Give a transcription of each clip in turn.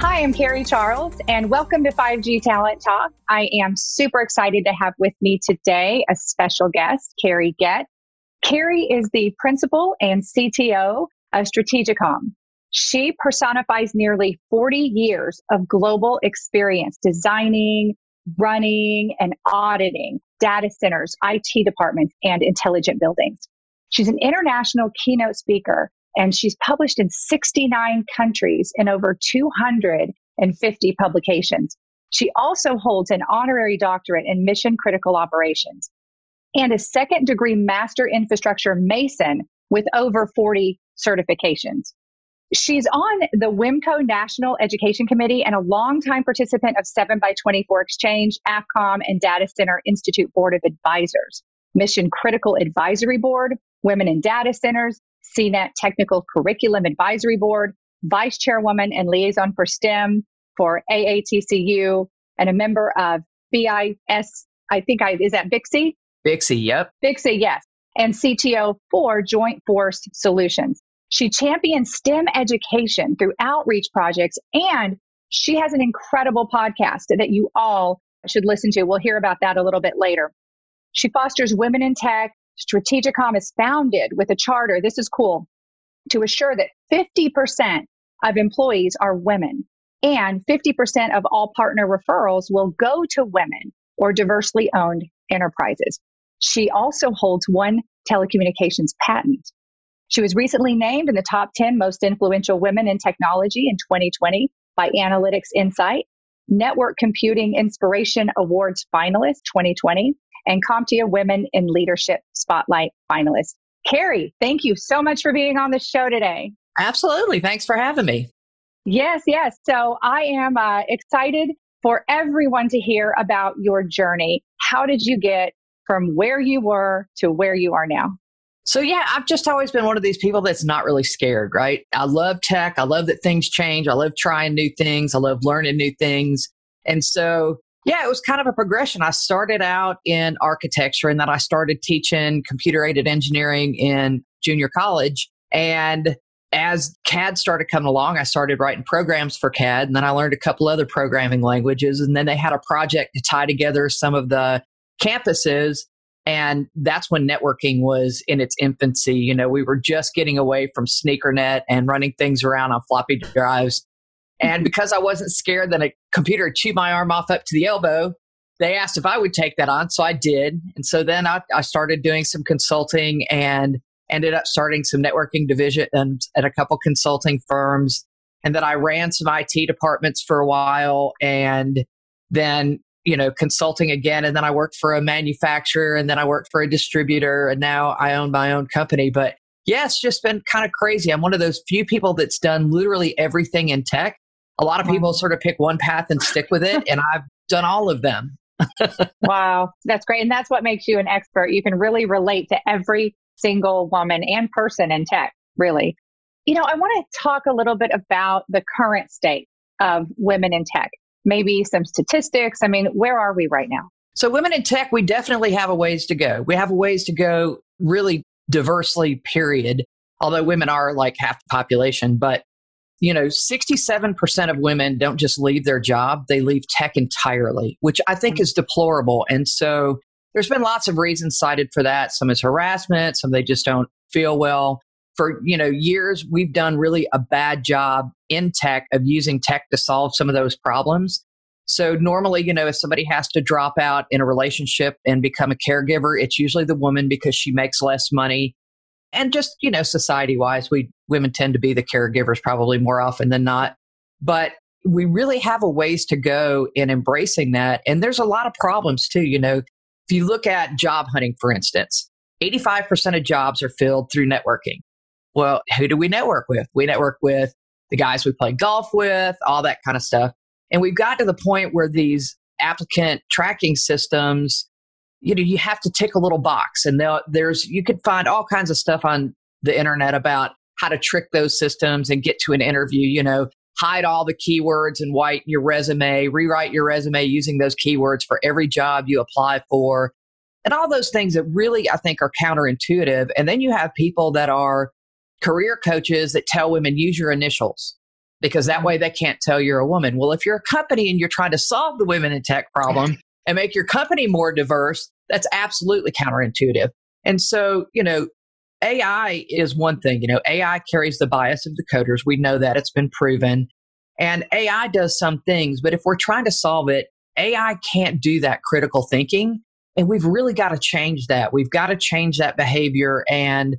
Hi, I'm Carrie Charles, and welcome to 5G Talent Talk. I am super excited to have with me today a special guest, Carrie Goetz. Carrie is the principal and CTO of StrategITcom. She personifies nearly 40 years of global experience designing, running, and auditing data centers, IT departments, and intelligent buildings. She's an international keynote speaker and she's published in 69 countries in over 250 publications. She also holds an honorary doctorate in mission critical operations and a second degree master infrastructure mason with over 40 certifications. She's on the WIMCO National Education Committee and a longtime participant of 7 by 24 Exchange, AFCOM, and Data Center Institute Board of Advisors, Mission Critical Advisory Board, Women in Data Centers, CNET Technical Curriculum Advisory Board, Vice Chairwoman and Liaison for STEM for AATCU, and a member of BIS, I think I, is that BICSI? BICSI, yep. BICSI, yes. And CTO for Joint Force Solutions. She champions STEM education through outreach projects, and she has an incredible podcast that you all should listen to. We'll hear about that a little bit later. She fosters women in tech. StrategITcom is founded with a charter. This is cool to assure that 50% of employees are women and 50% of all partner referrals will go to women or diversely owned enterprises. She also holds one telecommunications patent. She was recently named in the top 10 most influential women in technology in 2020 by Analytics Insight, Network Computing Inspiration Awards finalist 2020, and CompTIA Women in Leadership Spotlight finalist. Carrie, thank you so much for being on the show today. Absolutely. Thanks for having me. Yes, yes. So I am uh, excited for everyone to hear about your journey. How did you get from where you were to where you are now? So, yeah, I've just always been one of these people that's not really scared, right? I love tech. I love that things change. I love trying new things. I love learning new things. And so, yeah, it was kind of a progression. I started out in architecture and then I started teaching computer aided engineering in junior college. And as CAD started coming along, I started writing programs for CAD. And then I learned a couple other programming languages. And then they had a project to tie together some of the campuses. And that's when networking was in its infancy. You know, we were just getting away from SneakerNet and running things around on floppy drives. And because I wasn't scared that a computer would chew my arm off up to the elbow, they asked if I would take that on. So I did. And so then I, I started doing some consulting and ended up starting some networking divisions at a couple consulting firms. And then I ran some IT departments for a while and then, you know, consulting again. And then I worked for a manufacturer and then I worked for a distributor and now I own my own company. But yeah, it's just been kind of crazy. I'm one of those few people that's done literally everything in tech. A lot of mm-hmm. people sort of pick one path and stick with it, and I've done all of them. wow, that's great. And that's what makes you an expert. You can really relate to every single woman and person in tech, really. You know, I want to talk a little bit about the current state of women in tech, maybe some statistics. I mean, where are we right now? So, women in tech, we definitely have a ways to go. We have a ways to go, really diversely, period. Although women are like half the population, but you know, 67% of women don't just leave their job, they leave tech entirely, which I think is deplorable. And so there's been lots of reasons cited for that. Some is harassment, some they just don't feel well. For, you know, years we've done really a bad job in tech of using tech to solve some of those problems. So normally, you know, if somebody has to drop out in a relationship and become a caregiver, it's usually the woman because she makes less money and just you know society wise we women tend to be the caregivers probably more often than not but we really have a ways to go in embracing that and there's a lot of problems too you know. If you look at job hunting for instance 85% of jobs are filled through networking. Well who do we network with? We network with the guys we play golf with, all that kind of stuff. And we've got to the point where these applicant tracking systems, you know, you have to tick a little box and there's, you could find all kinds of stuff on the internet about how to trick those systems and get to an interview, you know, hide all the keywords and white your resume, rewrite your resume using those keywords for every job you apply for, and all those things that really I think are counterintuitive. And then you have people that are career coaches that tell women use your initials because that mm-hmm. way they can't tell you're a woman. Well, if you're a company and you're trying to solve the women in tech problem and make your company more diverse, that's absolutely counterintuitive. And so, you know, AI is one thing. You know, AI carries the bias of the coders. We know that it's been proven. And AI does some things, but if we're trying to solve it, AI can't do that critical thinking. And we've really got to change that. We've got to change that behavior and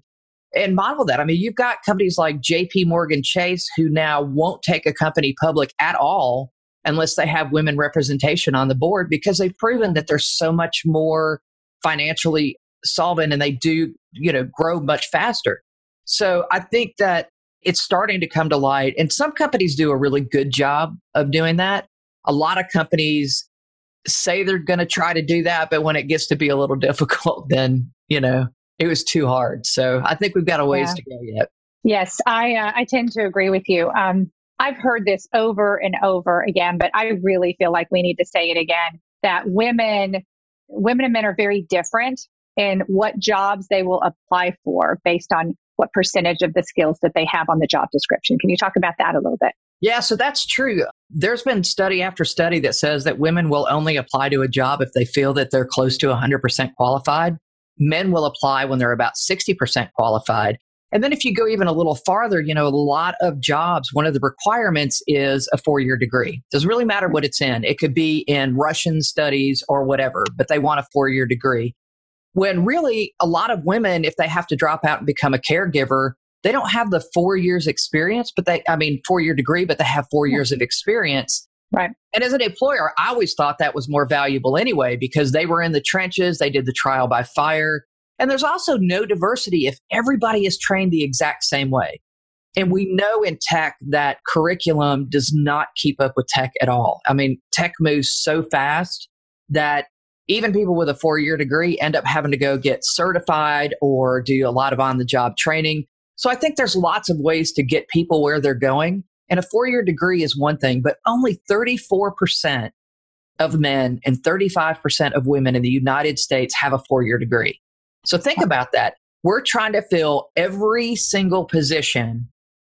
and model that. I mean, you've got companies like JP Morgan Chase who now won't take a company public at all unless they have women representation on the board because they've proven that they're so much more financially solvent and they do, you know, grow much faster. So I think that it's starting to come to light and some companies do a really good job of doing that. A lot of companies say they're going to try to do that, but when it gets to be a little difficult, then, you know, it was too hard. So I think we've got a ways yeah. to go yet. Yes, I uh, I tend to agree with you. Um, I've heard this over and over again, but I really feel like we need to say it again that women women and men are very different in what jobs they will apply for based on what percentage of the skills that they have on the job description. Can you talk about that a little bit? Yeah, so that's true. There's been study after study that says that women will only apply to a job if they feel that they're close to 100% qualified. Men will apply when they're about 60% qualified. And then if you go even a little farther, you know, a lot of jobs, one of the requirements is a four year degree. Doesn't really matter what it's in. It could be in Russian studies or whatever, but they want a four year degree. When really a lot of women, if they have to drop out and become a caregiver, they don't have the four years experience, but they, I mean, four year degree, but they have four years of experience. Right. And as an employer, I always thought that was more valuable anyway because they were in the trenches, they did the trial by fire. And there's also no diversity if everybody is trained the exact same way. And we know in tech that curriculum does not keep up with tech at all. I mean, tech moves so fast that even people with a four year degree end up having to go get certified or do a lot of on the job training. So I think there's lots of ways to get people where they're going. And a four year degree is one thing, but only 34% of men and 35% of women in the United States have a four year degree. So think about that. We're trying to fill every single position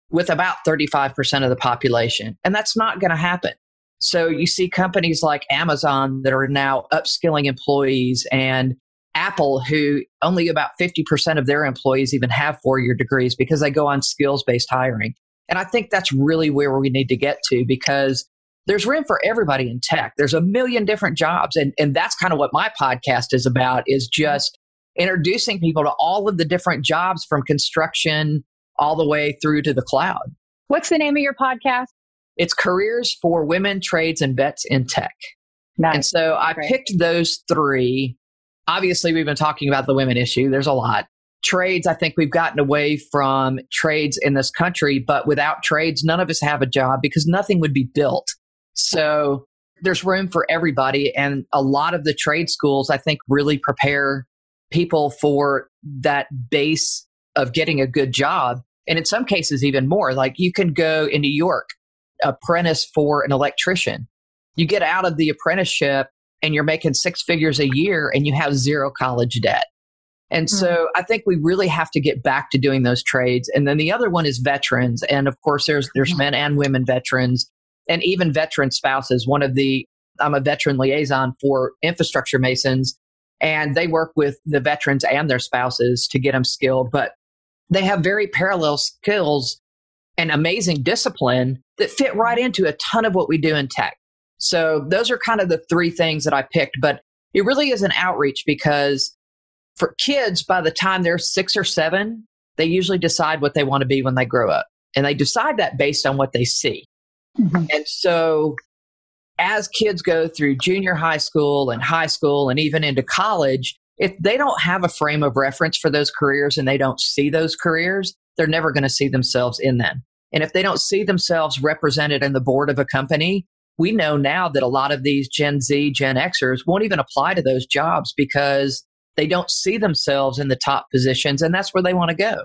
with about 35% of the population, and that's not going to happen. So you see companies like Amazon that are now upskilling employees and Apple, who only about 50% of their employees even have four year degrees because they go on skills based hiring. And I think that's really where we need to get to because there's room for everybody in tech. There's a million different jobs. And, and that's kind of what my podcast is about is just introducing people to all of the different jobs from construction all the way through to the cloud. What's the name of your podcast? It's Careers for Women, Trades, and Vets in Tech. Nice. And so I Great. picked those three. Obviously, we've been talking about the women issue. There's a lot trades, I think we've gotten away from trades in this country, but without trades, none of us have a job because nothing would be built. So there's room for everybody. And a lot of the trade schools, I think, really prepare people for that base of getting a good job. And in some cases, even more. Like you can go in New York, apprentice for an electrician. You get out of the apprenticeship and you're making six figures a year and you have zero college debt. And mm-hmm. so I think we really have to get back to doing those trades. And then the other one is veterans. And of course, there's, there's mm-hmm. men and women veterans and even veteran spouses. One of the, I'm a veteran liaison for infrastructure masons and they work with the veterans and their spouses to get them skilled, but they have very parallel skills and amazing discipline that fit right into a ton of what we do in tech. So those are kind of the three things that I picked, but it really is an outreach because for kids, by the time they're six or seven, they usually decide what they want to be when they grow up. And they decide that based on what they see. Mm-hmm. And so as kids go through junior high school and high school and even into college, if they don't have a frame of reference for those careers and they don't see those careers, they're never going to see themselves in them. And if they don't see themselves represented in the board of a company, we know now that a lot of these Gen Z, Gen Xers won't even apply to those jobs because they don't see themselves in the top positions and that's where they want to go.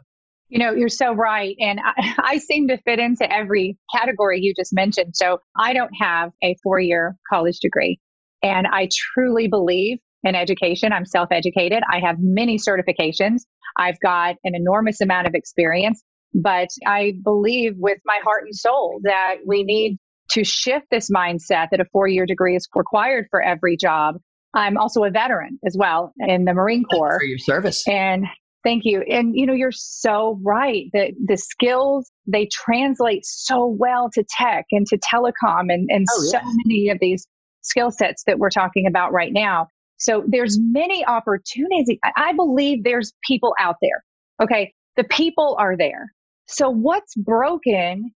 You know, you're so right. And I, I, seem to fit into every category you just mentioned. So I don't have a four year college degree. And I truly believe in education. I'm self educated. I have many certifications. I've got an enormous amount of experience. But I believe with my heart and soul that we need to shift this mindset that a four year degree is required for every job. I'm also a veteran as well in the Marine Corps. For your service. And thank you. And you know, you're so right that the skills they translate so well to tech and to telecom and, and oh, yeah. so many of these skill sets that we're talking about right now. So there's many opportunities. I believe there's people out there. Okay. The people are there. So what's broken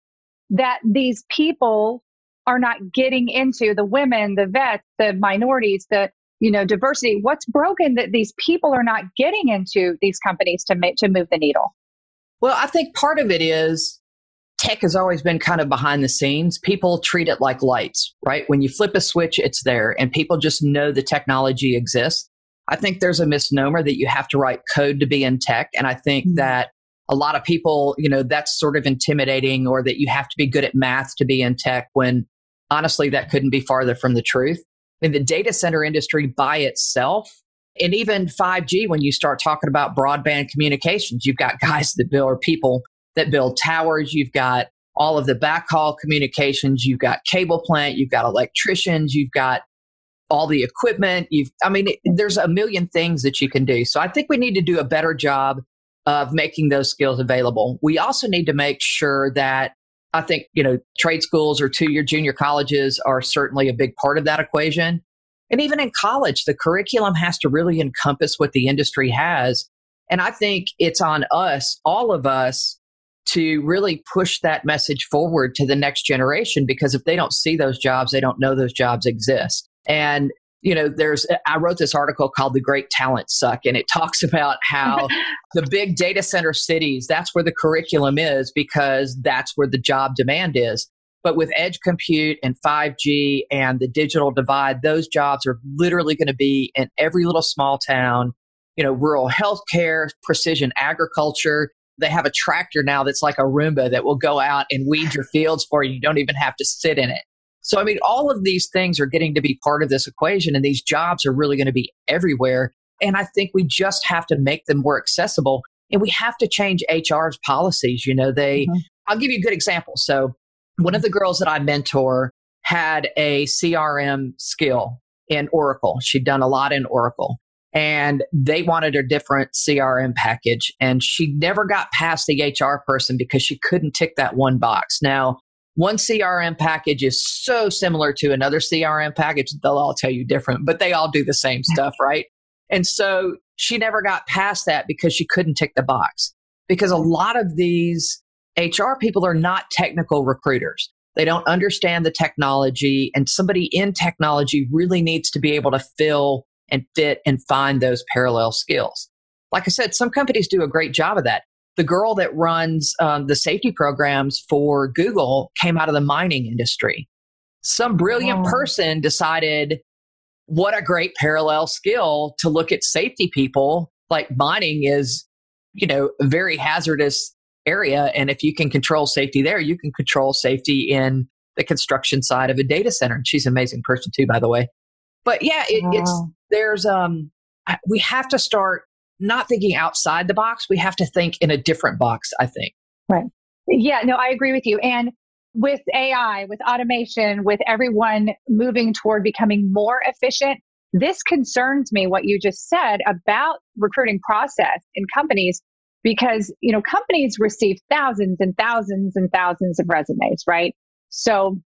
that these people are not getting into the women, the vets, the minorities, the you know diversity? What's broken that these people are not getting into these companies to make to move the needle? Well, I think part of it is tech has always been kind of behind the scenes. People treat it like lights, right? When you flip a switch, it's there and people just know the technology exists. I think there's a misnomer that you have to write code to be in tech. And I think mm-hmm. that a lot of people, you know, that's sort of intimidating or that you have to be good at math to be in tech when honestly, that couldn't be farther from the truth. In the data center industry by itself, and even 5G, when you start talking about broadband communications, you've got guys that build or people that build towers. You've got all of the backhaul communications. You've got cable plant. You've got electricians. You've got all the equipment. You've, I mean, it, there's a million things that you can do. So I think we need to do a better job of making those skills available. We also need to make sure that I think, you know, trade schools or two year junior colleges are certainly a big part of that equation. And even in college, the curriculum has to really encompass what the industry has. And I think it's on us, all of us, to really push that message forward to the next generation because if they don't see those jobs, they don't know those jobs exist. And you know, there's, uh, I wrote this article called The Great Talent Suck, and it talks about how the big data center cities, that's where the curriculum is because that's where the job demand is. But with edge compute and 5G and the digital divide, those jobs are literally going to be in every little small town, you know, rural healthcare, precision agriculture, they have a tractor now that's like a Roomba that will go out and weed your fields for you. You don't even have to sit in it. So, I mean, all of these things are getting to be part of this equation, and these jobs are really going to be everywhere. And I think we just have to make them more accessible and we have to change HR's policies. You know, they, mm-hmm. I'll give you a good example. So, one of the girls that I mentor had a CRM skill in Oracle. She'd done a lot in Oracle and they wanted a different CRM package. And she never got past the HR person because she couldn't tick that one box. Now, one CRM package is so similar to another CRM package, they'll all tell you different, but they all do the same mm-hmm. stuff, right? And so she never got past that because she couldn't tick the box. Because a lot of these HR people are not technical recruiters. They don't understand the technology, and somebody in technology really needs to be able to fill and fit and find those parallel skills. Like I said, some companies do a great job of that. The girl that runs um, the safety programs for Google came out of the mining industry. Some brilliant oh. person decided, what a great parallel skill to look at safety people. Like mining is, you know, a very hazardous area. And if you can control safety there, you can control safety in the construction side of a data center. And she's an amazing person too, by the way. But yeah, it, wow. it's there's um we have to start not thinking outside the box. We have to think in a different box. I think. Right. Yeah. No, I agree with you. And with AI, with automation, with everyone moving toward becoming more efficient, this concerns me what you just said about recruiting process in companies because you know companies receive thousands and thousands and thousands of resumes right so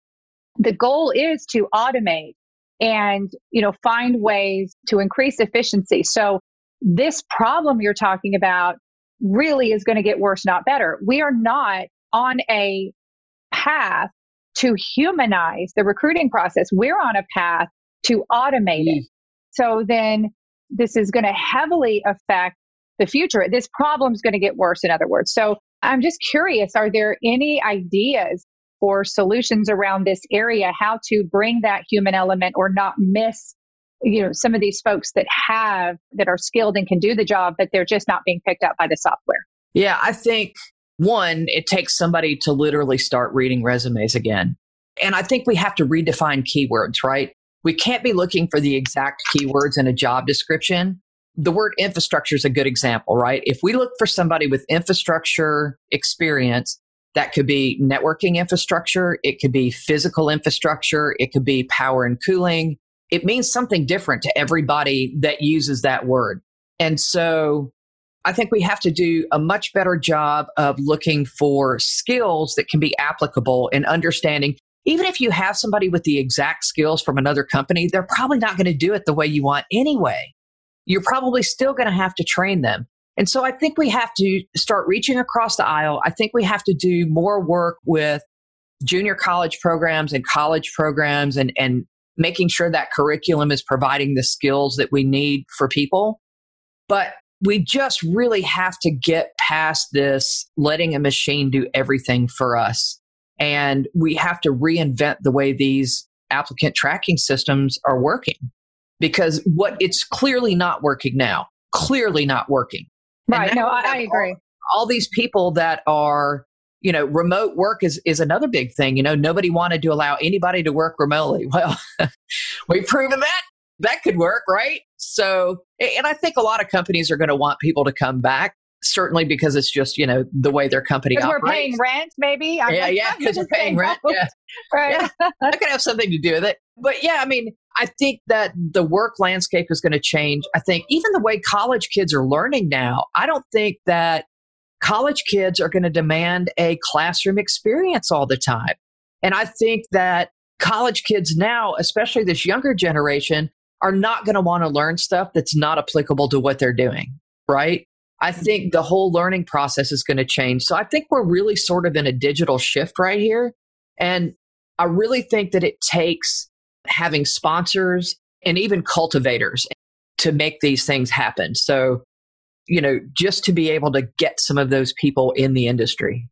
the goal is to automate and, you know, find ways to increase efficiency. So this problem you're talking about really is going to get worse, not better. We are not on a path to humanize the recruiting process. We're on a path to automate it. Mm. So then this is going to heavily affect the future. This problem is going to get worse, in other words. So I'm just curious are there any ideas for solutions around this area, how to bring that human element or not miss you know some of these folks that have that are skilled and can do the job but they're just not being picked up by the software. Yeah i think one it takes somebody to literally start reading resumes again. And i think we have to redefine keywords right? We can't be looking for the exact keywords in a job description. The word infrastructure is a good example right? If we look for somebody with infrastructure experience that could be networking infrastructure it could be physical infrastructure it could be power and cooling it means something different to everybody that uses that word. And so I think we have to do a much better job of looking for skills that can be applicable and understanding. Even if you have somebody with the exact skills from another company, they're probably not going to do it the way you want anyway. You're probably still going to have to train them. And so I think we have to start reaching across the aisle. I think we have to do more work with junior college programs and college programs and, and making sure that curriculum is providing the skills that we need for people. But we just really have to get past this letting a machine do everything for us. And we have to reinvent the way these applicant tracking systems are working because what it's clearly not working now, clearly not working. Right. No, I, I agree. All, all these people that are you know, remote work is, is another big thing. You know, nobody wanted to allow anybody to work remotely. Well, we've proven that that could work, right? So, and I think a lot of companies are going to want people to come back. Certainly because it's just, you know, the way their company operates. We're paying rent, maybe. I'm yeah, yeah, because we're paying rent. Yeah. right. Yeah, that could have something to do with it. But yeah, I mean, I think that the work landscape is going to change. I think even the way college kids are learning now, I don't think that college kids are going to demand a classroom experience all the time. And I think that college kids now, especially this younger generation, are not going to want to learn stuff that's not applicable to what they're doing, right? I think the whole learning process is going to change. So I think we're really sort of in a digital shift right here. And I really think that it takes having sponsors and even cultivators to make these things happen. So you know, just to be able to get some of those people in the industry.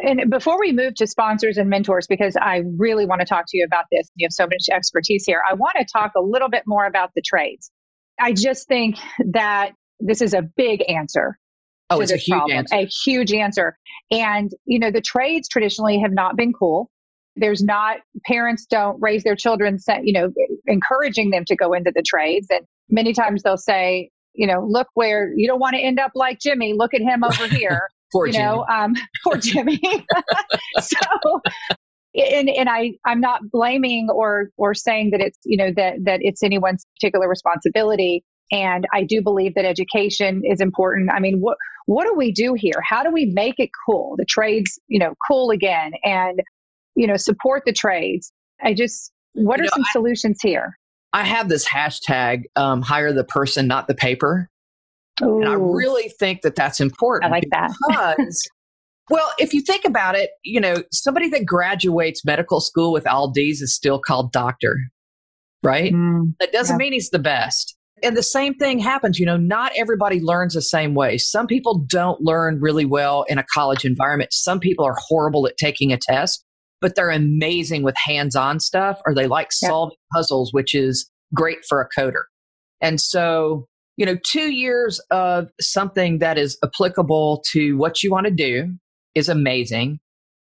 And before we move to sponsors and mentors, because I really want to talk to you about this, you have so much expertise here. I want to talk a little bit more about the trades. I just think that this is a big answer. Oh, it's a huge problem, answer. A huge answer. And, you know, the trades traditionally have not been cool. There's not, parents don't raise their children, you know, encouraging them to go into the trades. And many times they'll say, you know, look where you don't want to end up like Jimmy. Look at him over here. poor you Jimmy. know, um, poor Jimmy. so, and and I I'm not blaming or or saying that it's you know that that it's anyone's particular responsibility. And I do believe that education is important. I mean, what what do we do here? How do we make it cool? The trades, you know, cool again, and you know, support the trades. I just what you are know, some I, solutions here? I have this hashtag, um, hire the person, not the paper. Ooh. And I really think that that's important. I like that. Because, well, if you think about it, you know, somebody that graduates medical school with all D's is still called doctor, right? Mm, that doesn't yeah. mean he's the best. And the same thing happens, you know, not everybody learns the same way. Some people don't learn really well in a college environment. Some people are horrible at taking a test but they're amazing with hands on stuff or they like solving puzzles, which is great for a coder. And so, you know, two years of something that is applicable to what you want to do is amazing.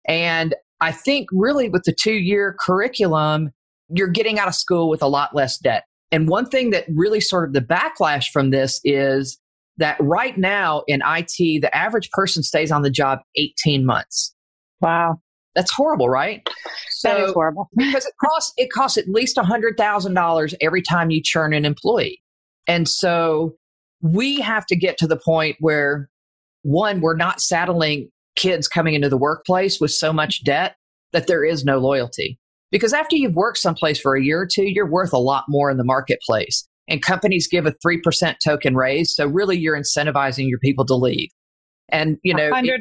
And I think really with the two year curriculum, you're getting out of school with a lot less debt. And one thing that really sort of the backlash from this is that right now in IT, the average person stays on the job 18 months. Wow. That's horrible, right? So, that is horrible because it costs it costs at least a hundred thousand dollars every time you churn an employee, and so we have to get to the point where one, we're not saddling kids coming into the workplace with so much debt that there is no loyalty. Because after you've worked someplace for a year or two, you're worth a lot more in the marketplace. And companies give a 3% token raise. So really you're incentivizing your people to leave. And, you know, 100%.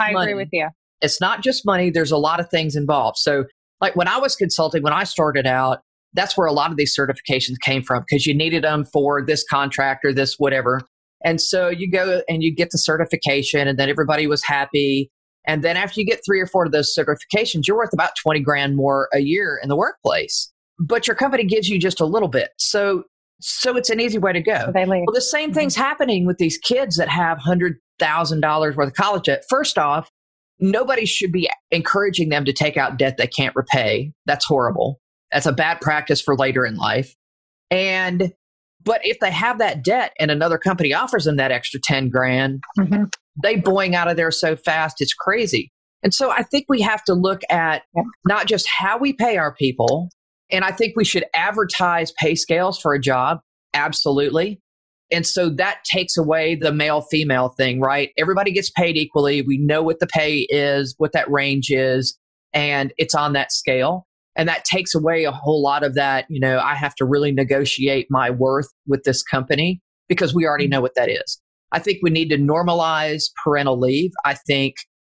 I money. agree with you. It's not just money, there's a lot of things involved. So, like when I was consulting, when I started out, that's where a lot of these certifications came from because you needed them for this contract or this whatever. And so you go and you get the certification, and then everybody was happy. And then after you get three or four of those certifications, you're worth about 20 grand more a year in the workplace. But your company gives you just a little bit. So so it's an easy way to go. Well, the same thing's mm-hmm. happening with these kids that have $100,000 worth of college debt. First off, nobody should be encouraging them to take out debt they can't repay. That's horrible. That's a bad practice for later in life. And but if they have that debt and another company offers them that extra 10 grand, mm-hmm. they boing out of there so fast, it's crazy. And so I think we have to look at not just how we pay our people, and I think we should advertise pay scales for a job. Absolutely. And so that takes away the male female thing, right? Everybody gets paid equally. We know what the pay is, what that range is, and it's on that scale. And that takes away a whole lot of that. You know, I have to really negotiate my worth with this company because we already mm-hmm. know what that is. I think we need to normalize parental leave. I think,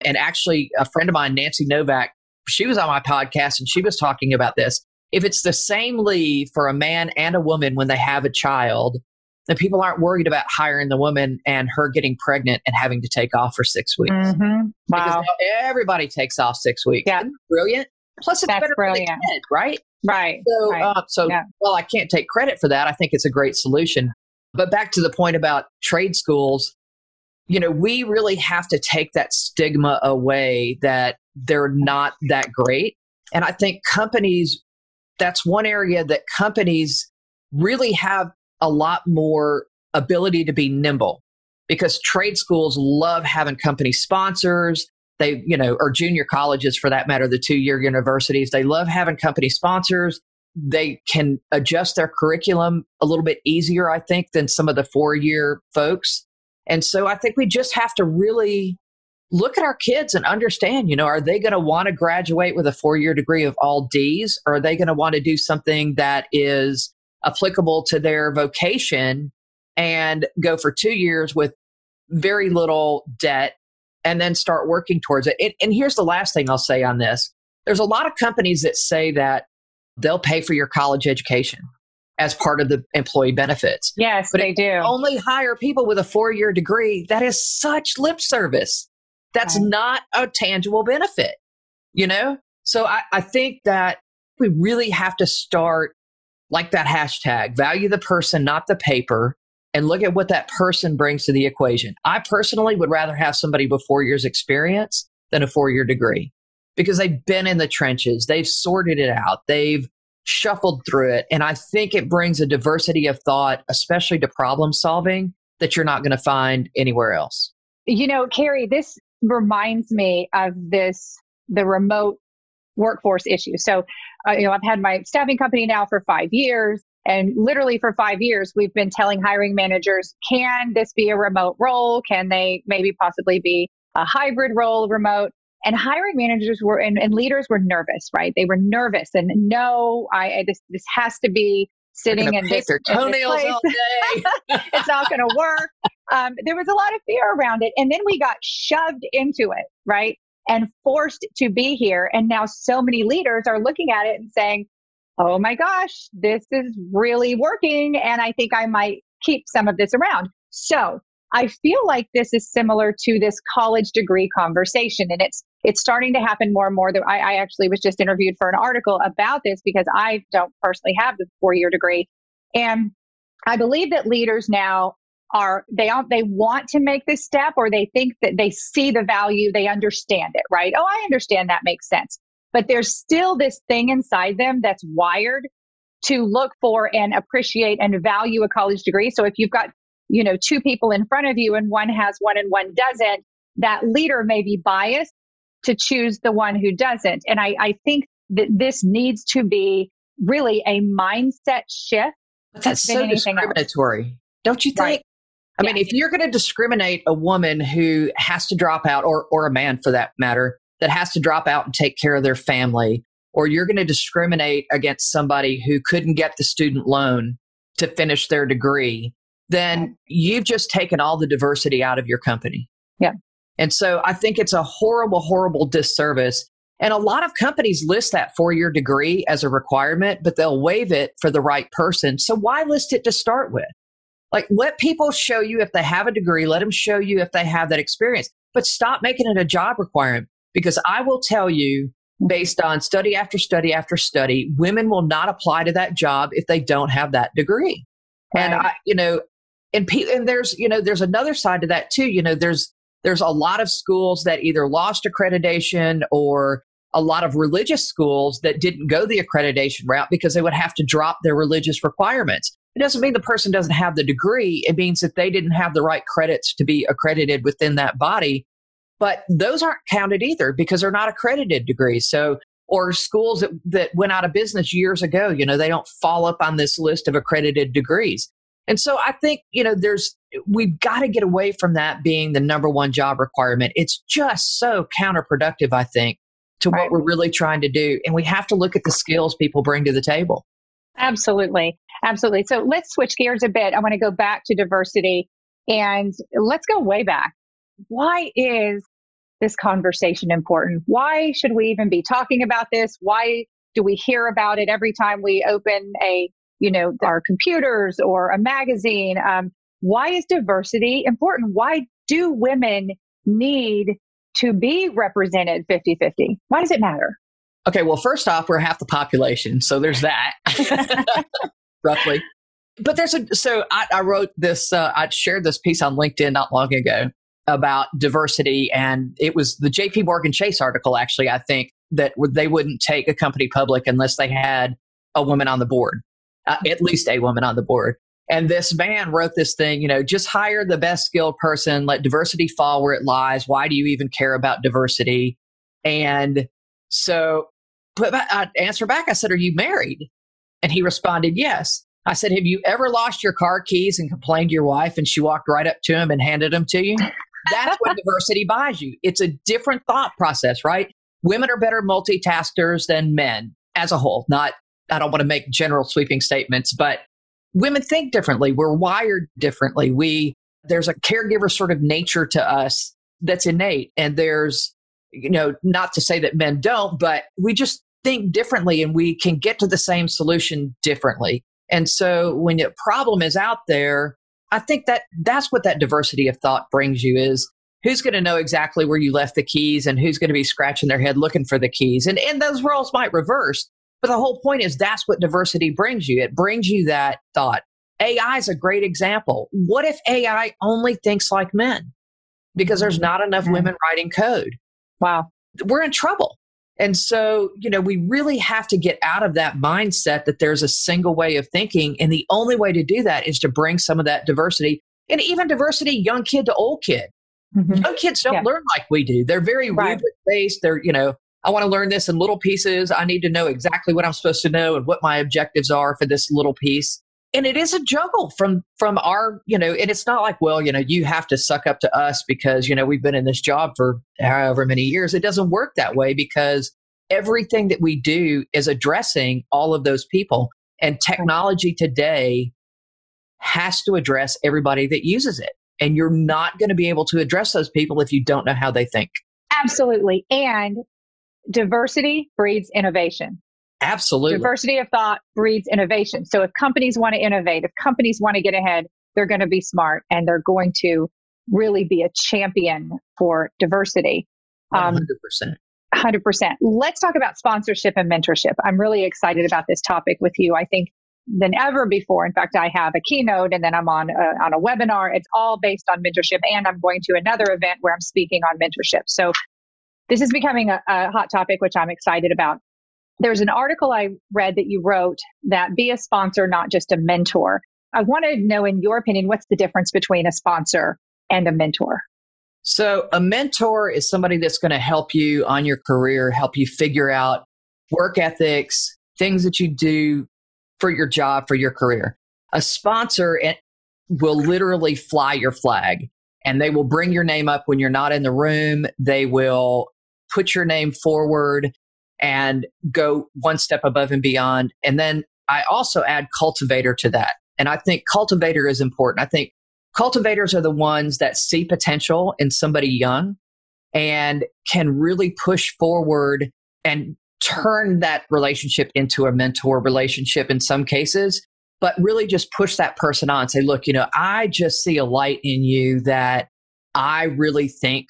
and actually, a friend of mine, Nancy Novak, she was on my podcast and she was talking about this. If it's the same leave for a man and a woman when they have a child, then people aren't worried about hiring the woman and her getting pregnant and having to take off for six weeks. Mm-hmm. Wow. Because everybody takes off six weeks. Yeah. Brilliant. Plus, it's That's better brilliant. for the kid, right? Right. So, right. Uh, so yeah. well, I can't take credit for that. I think it's a great solution. But back to the point about trade schools, you know, we really have to take that stigma away that they're not that great. And I think companies, that's one area that companies really have a lot more ability to be nimble because trade schools love having company sponsors they, you know, or junior colleges for that matter, the two year universities, they love having company sponsors. They can adjust their curriculum a little bit easier, I think, than some of the four year folks. And so I think we just have to really look at our kids and understand, you know, are they going to want to graduate with a four year degree of all D's or are they going to want to do something that is applicable to their vocation and go for two years with very little debt and then start working towards it. it. And here's the last thing I'll say on this there's a lot of companies that say that they'll pay for your college education as part of the employee benefits. Yes, but they do. Only hire people with a four year degree. That is such lip service. That's right. not a tangible benefit, you know? So I, I think that we really have to start like that hashtag value the person, not the paper and look at what that person brings to the equation. I personally would rather have somebody with four years experience than a four year degree because they've been in the trenches. They've sorted it out. They've shuffled through it. And I think it brings a diversity of thought, especially to problem solving that you're not going to find anywhere else. You know, Carrie, this reminds me of this, the remote workforce issue. So, uh, you know, I've had my staffing company now for five years. And literally for five years, we've been telling hiring managers, can this be a remote role? Can they maybe possibly be a hybrid role remote? And hiring managers were and, and leaders were nervous, right? They were nervous and no, I, I this this has to be sitting in this, their toenails in all day. it's not going to work. Um, there was a lot of fear around it, and then we got shoved into it, right? And forced to be here. And now so many leaders are looking at it and saying, oh my gosh, this is really working. And I think I might keep some of this around. So I feel like this is similar to this college degree conversation. And it's, it's starting to happen more and more. That I, I actually was just interviewed for an article about this because I don't personally have the four year degree. And I believe that leaders now are they they want to make this step or they think that they see the value they understand it right oh i understand that makes sense but there's still this thing inside them that's wired to look for and appreciate and value a college degree. So if you've got, you know, two people in front of you and one has one and one doesn't, that leader may be biased to choose the one who doesn't. And I, I think that this needs to be really a mindset shift. But that's so discriminatory, else. don't you think? Right. I yeah. mean, if you're going to discriminate a woman who has to drop out, or or a man for that matter, that has to drop out and take care of their family, or you're going to discriminate against somebody who couldn't get the student loan to finish their degree, then you've just taken all the diversity out of your company. Yeah. And so I think it's a horrible, horrible disservice. And a lot of companies list that four year degree as a requirement, but they'll waive it for the right person. So why list it to start with? Like, let people show you if they have a degree, let them show you if they have that experience, but stop making it a job requirement. Because I will tell you, based on study after study after study, women will not apply to that job if they don't have that degree. Right. And I, you know, and pe- and there's you know there's another side to that too. You know, there's there's a lot of schools that either lost accreditation or a lot of religious schools that didn't go the accreditation route because they would have to drop their religious requirements. It doesn't mean the person doesn't have the degree. It means that they didn't have the right credits to be accredited within that body. But those aren't counted either because they're not accredited degrees. So, or schools that, that went out of business years ago, you know, they don't fall up on this list of accredited degrees. And so I think, you know, there's, we've got to get away from that being the number one job requirement. It's just so counterproductive, I think, to right. what we're really trying to do. And we have to look at the skills people bring to the table. Absolutely. Absolutely. So let's switch gears a bit. I want to go back to diversity and let's go way back. Why is this conversation important? Why should we even be talking about this? Why do we hear about it every time we open a you know, our computers or a magazine. Um, why is diversity important? Why do women need to be represented 50 50? Why does it matter? Okay, well, first off, we're half the population. So there's that, roughly. But there's a, so I, I wrote this, uh, I shared this piece on LinkedIn not long ago about diversity. And it was the JP Morgan Chase article, actually, I think, that they wouldn't take a company public unless they had a woman on the board uh, at least a woman on the board. And this man wrote this thing, you know, just hire the best skilled person, let diversity fall where it lies. Why do you even care about diversity? And so, but I answer back, I said, Are you married? And he responded, Yes. I said, Have you ever lost your car keys and complained to your wife and she walked right up to him and handed them to you? That's what diversity buys you. It's a different thought process, right? Women are better multitaskers than men as a whole, not I don't want to make general sweeping statements, but women think differently. We're wired differently. We, there's a caregiver sort of nature to us that's innate. And there's, you know, not to say that men don't, but we just think differently and we can get to the same solution differently. And so when a problem is out there, I think that that's what that diversity of thought brings you is who's going to know exactly where you left the keys and who's going to be scratching their head looking for the keys. And, and those roles might reverse, but the whole point is that's what diversity brings you. It brings you that thought. AI is a great example. What if AI only thinks like men? Because there's not enough mm-hmm. women writing code. Wow. We're in trouble. And so, you know, we really have to get out of that mindset that there's a single way of thinking. And the only way to do that is to bring some of that diversity and even diversity, young kid to old kid. Mm-hmm. Young kids don't yeah. learn like we do. They're very right. rubric based. They're, you know, I want to learn this in little pieces. I need to know exactly what I'm supposed to know and what my objectives are for this little piece. And it is a juggle from from our, you know, and it's not like, well, you know, you have to suck up to us because, you know, we've been in this job for however many years. It doesn't work that way because everything that we do is addressing all of those people. And technology today has to address everybody that uses it. And you're not going to be able to address those people if you don't know how they think. Absolutely. And diversity breeds innovation. Absolutely. Diversity of thought breeds innovation. So if companies want to innovate, if companies want to get ahead, they're going to be smart and they're going to really be a champion for diversity. Um, 100%. 100%. Let's talk about sponsorship and mentorship. I'm really excited about this topic with you. I think than ever before. In fact, I have a keynote and then I'm on a, on a webinar. It's all based on mentorship and I'm going to another event where I'm speaking on mentorship. So this is becoming a, a hot topic, which I'm excited about. There's an article I read that you wrote that be a sponsor, not just a mentor. I want to know, in your opinion, what's the difference between a sponsor and a mentor? So, a mentor is somebody that's going to help you on your career, help you figure out work ethics, things that you do for your job, for your career. A sponsor eh, will literally fly your flag and they will bring your name up when you're not in the room. They will put your name forward and go one step above and beyond. And then I also add cultivator to that. And I think cultivator is important. I think cultivators are the ones that see potential in somebody young and can really push forward and turn that relationship into a mentor relationship in some cases but really just push that person on. Say, look, you know, I just see a light in you that I really think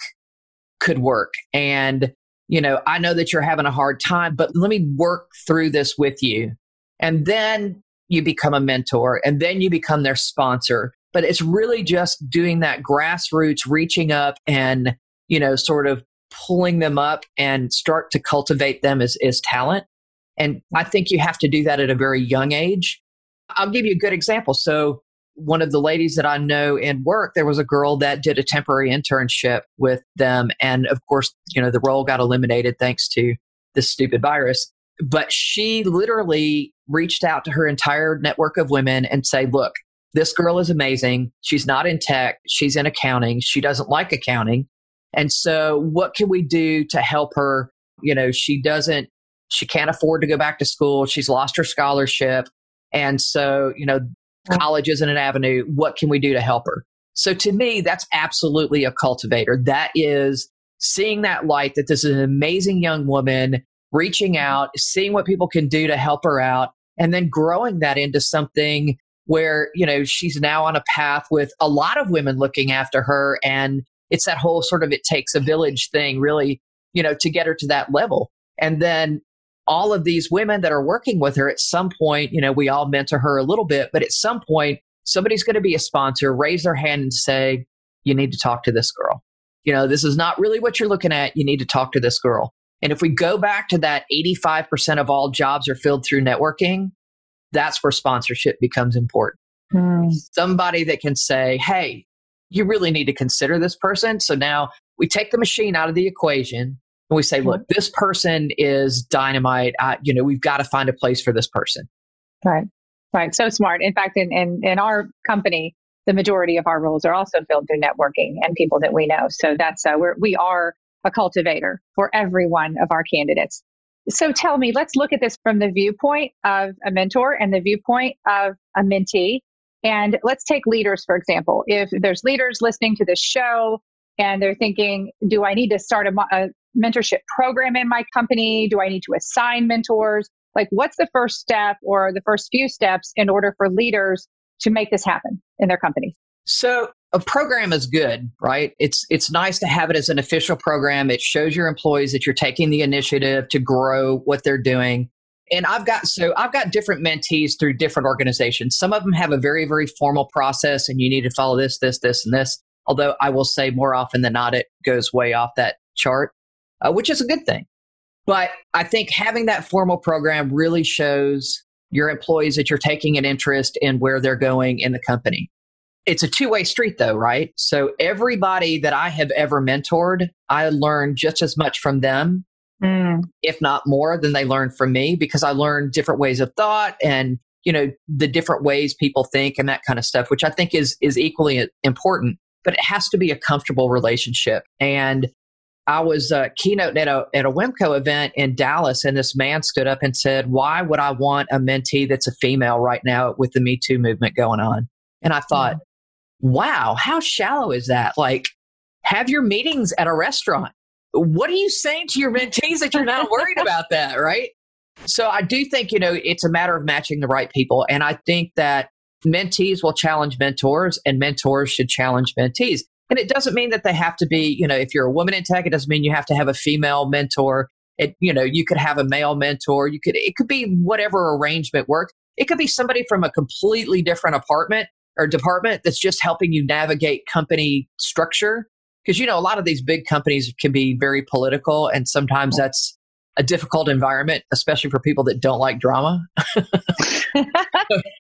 could work. And, you know, I know that you're having a hard time, but let me work through this with you. And then you become a mentor and then you become their sponsor. But it's really just doing that grassroots, reaching up and, you know, sort of pulling them up and start to cultivate them as, as talent. And I think you have to do that at a very young age. I'll give you a good example. So, one of the ladies that I know in work, there was a girl that did a temporary internship with them. And of course, you know, the role got eliminated thanks to this stupid virus. But she literally reached out to her entire network of women and say, look, this girl is amazing. She's not in tech. She's in accounting. She doesn't like accounting. And so what can we do to help her? You know, she doesn't, she can't afford to go back to school. She's lost her scholarship. And so, you know, college isn't an avenue. What can we do to help her? So to me, that's absolutely a cultivator. That is seeing that light that this is an amazing young woman reaching mm-hmm. out, seeing what people can do to help her out, and then growing that into something where, you know, she's now on a path with a lot of women looking after her. And it's that whole sort of it takes a village thing, really, you know, to get her to that level. And then all of these women that are working with her at some point, you know, we all mentor her a little bit, but at some point, somebody's going to be a sponsor, raise their hand and say, you need to talk to this girl. You know, this is not really what you're looking at. You need to talk to this girl. And if we go back to that 85% of all jobs are filled through networking, that's where sponsorship becomes important. Hmm. Somebody that can say, hey, you really need to consider this person. So now we take the machine out of the equation and we say, look, this person is dynamite. I, you know, we've got to find a place for this person. Right. Right. So smart. In fact, in, in, in our company, the majority of our roles are also filled through networking and people that we know. So that's, uh, we're, we are a cultivator for every one of our candidates. So tell me, let's look at this from the viewpoint of a mentor and the viewpoint of a mentee. And let's take leaders, for example. If there's leaders listening to this show and they're thinking, do I need to start a, a mentorship program in my company? Do I need to assign mentors? Like, what's the first step or the first few steps in order for leaders to make this happen in their companies? So, a program is good, right? It's it's nice to have it as an official program. It shows your employees that you're taking the initiative to grow what they're doing. And I've got so I've got different mentees through different organizations. Some of them have a very very formal process and you need to follow this this this and this. Although I will say more often than not it goes way off that chart uh, which is a good thing. But I think having that formal program really shows your employees that you're taking an interest in where they're going in the company. It's a two way street, though, right? So everybody that I have ever mentored, I learned just as much from them, mm. if not more, than they learned from me because I learned different ways of thought and you know the different ways people think and that kind of stuff, which I think is is equally important. But it has to be a comfortable relationship, and I was uh, keynote at a, at a WIMCO event in Dallas, and this man stood up and said, Why would I want a mentee that's a female right now with the Me Too movement going on? And I thought, wow, how shallow is that? Like, have your meetings at a restaurant. What are you saying to your mentees that you're not worried about that, right? So I do think, you know, it's a matter of matching the right people. And I think that mentees will challenge mentors and mentors should challenge mentees. And it doesn't mean that they have to be, you know, if you're a woman in tech, it doesn't mean you have to have a female mentor. It, you know, you could have a male mentor. You could, it could be whatever arrangement works. It could be somebody from a completely different apartment or department that's just helping you navigate company structure. Because, you know, a lot of these big companies can be very political, and sometimes that's a difficult environment, especially for people that don't like drama.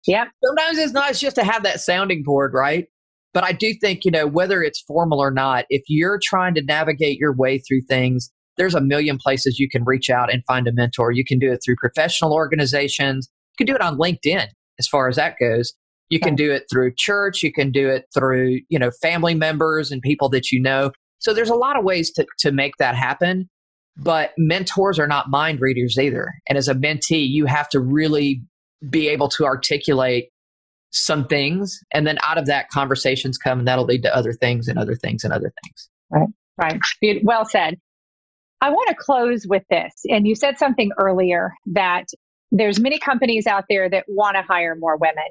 yeah. Sometimes it's nice just to have that sounding board, right? But I do think, you know, whether it's formal or not, if you're trying to navigate your way through things, there's a million places you can reach out and find a mentor. You can do it through professional organizations. You can do it on LinkedIn as far as that goes. You can do it through church. You can do it through, you know, family members and people that you know. So there's a lot of ways to, to make that happen. But mentors are not mind readers either. And as a mentee, you have to really be able to articulate some things and then out of that conversations come and that'll lead to other things and other things and other things right right well said i want to close with this and you said something earlier that there's many companies out there that want to hire more women.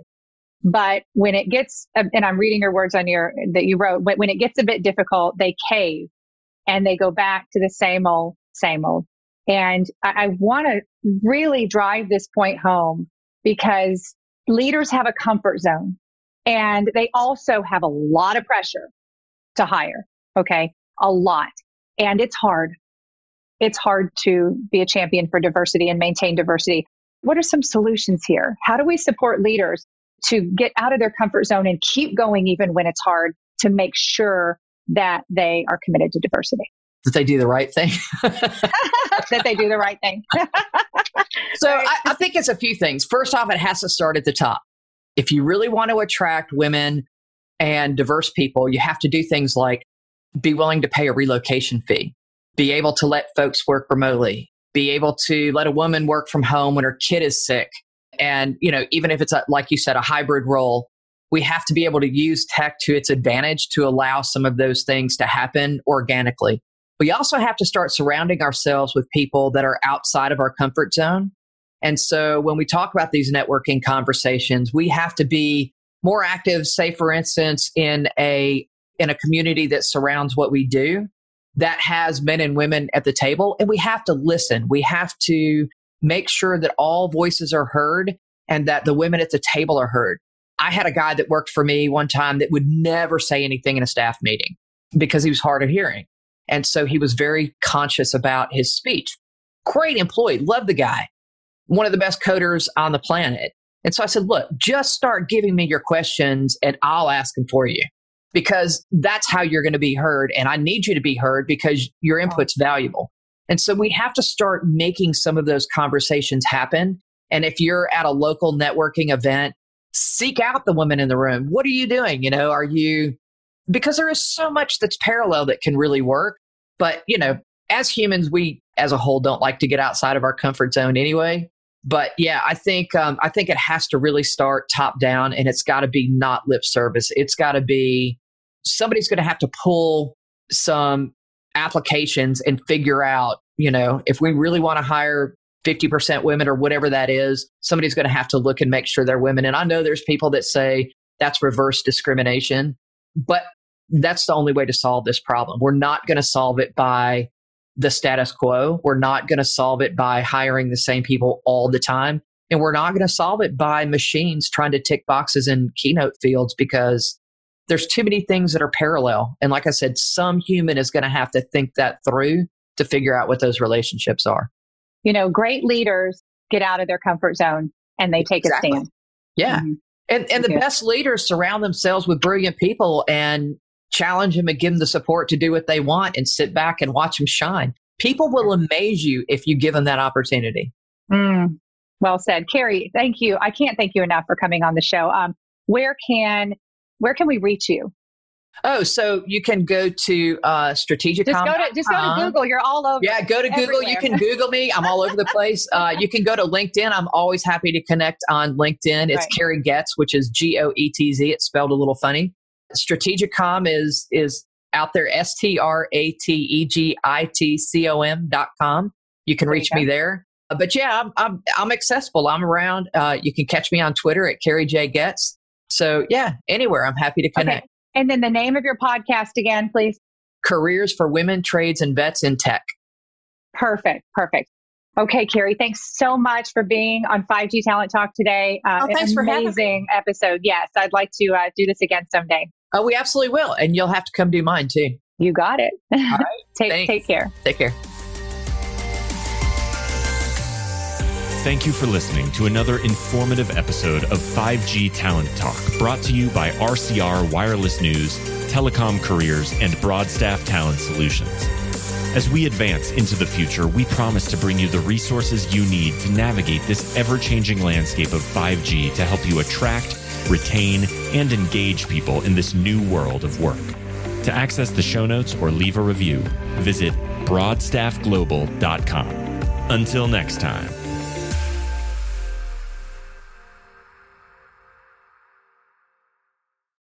But when it gets, um, and I'm reading your words on your, that you wrote, but when it gets a bit difficult, they cave and they go back to the same old, same old. And I, I want to really drive this point home because leaders have a comfort zone and they also have a lot of pressure to hire. Okay. A lot. And it's hard. It's hard to be a champion for diversity and maintain diversity. What are some solutions here? How do we support leaders to get out of their comfort zone and keep going even when it's hard to make sure that they are committed to diversity? That they do the right thing. that they do the right thing. so I, I think it's a few things. First off, it has to start at the top. If you really want to attract women and diverse people, you have to do things like be willing to pay a relocation fee, be able to let folks work remotely, be able to let a woman work from home when her kid is sick. And, you know, even if it's a, like you said, a hybrid role, we have to be able to use tech to its advantage to allow some of those things to happen organically. We also have to start surrounding ourselves with people that are outside of our comfort zone. And so when we talk about these networking conversations, we have to be more active, say for instance, in a in a community that surrounds what we do that has men and women at the table and we have to listen. We have to make sure that all voices are heard and that the women at the table are heard. I had a guy that worked for me one time that would never say anything in a staff meeting because he was hard of hearing. And so he was very conscious about his speech. Great employee, love the guy, one of the best coders on the planet. And so I said, look, just start giving me your questions and I'll ask them for you because that's how you're going to be heard. And I need you to be heard because your input's valuable. And so we have to start making some of those conversations happen. And if you're at a local networking event, seek out the women in the room. What are you doing? You know, are you because there is so much that's parallel that can really work. But, you know, as humans, we as a whole don't like to get outside of our comfort zone anyway. But yeah, I think um, I think it has to really start top down, and it's got to be not lip service. It's got to be somebody's going to have to pull some applications and figure out, you know, if we really want to hire 50% women or whatever that is, somebody's going to have to look and make sure they're women. And I know there's people that say that's reverse discrimination, but that's the only way to solve this problem. We're not going to solve it by the status quo. We're not going to solve it by hiring the same people all the time. And we're not going to solve it by machines trying to tick boxes in keynote fields because there's too many things that are parallel. And like I said, some human is going to have to think that through to figure out what those relationships are. You know, great leaders get out of their comfort zone and they take exactly. a stand. Yeah. Mm-hmm. And, and the yeah. best leaders surround themselves with brilliant people and challenge them and give them the support to do what they want and sit back and watch them shine. People will amaze you if you give them that opportunity. Mm, well said. Carrie, thank you. I can't thank you enough for coming on the show. Um, where can where can we reach you? Oh, so you can go to uh, strategic. Just go to just go to Google. You're all over. Yeah, go to Google. You can Google me. I'm all over the place. Uh, you can go to LinkedIn. I'm always happy to connect on LinkedIn. It's right. Carrie Goetz, which is G O E T Z. It's spelled a little funny. StrategITcom is is out there. S T R A T E G I T C O M dot com. You can reach me there. Uh, but yeah, I'm, I'm, I'm accessible. I'm around. Uh, you can catch me on Twitter at Carrie J Goetz. So yeah, anywhere. I'm happy to connect. Okay. And then the name of your podcast again, please. Careers for Women, Trades, and Vets in Tech. Perfect. Perfect. Okay, Carrie, thanks so much for being on 5G Talent Talk today. Uh, oh, thanks for amazing episode. Yes, I'd like to uh, do this again someday. Oh, we absolutely will. And you'll have to come do mine too. You got it. All right. take, take care. Take care. Thank you for listening to another informative episode of 5G Talent Talk, brought to you by RCR Wireless News, Telecom Careers, and Broadstaff Talent Solutions. As we advance into the future, we promise to bring you the resources you need to navigate this ever changing landscape of 5G to help you attract, retain, and engage people in this new world of work. To access the show notes or leave a review, visit broadstaffglobal.com. Until next time.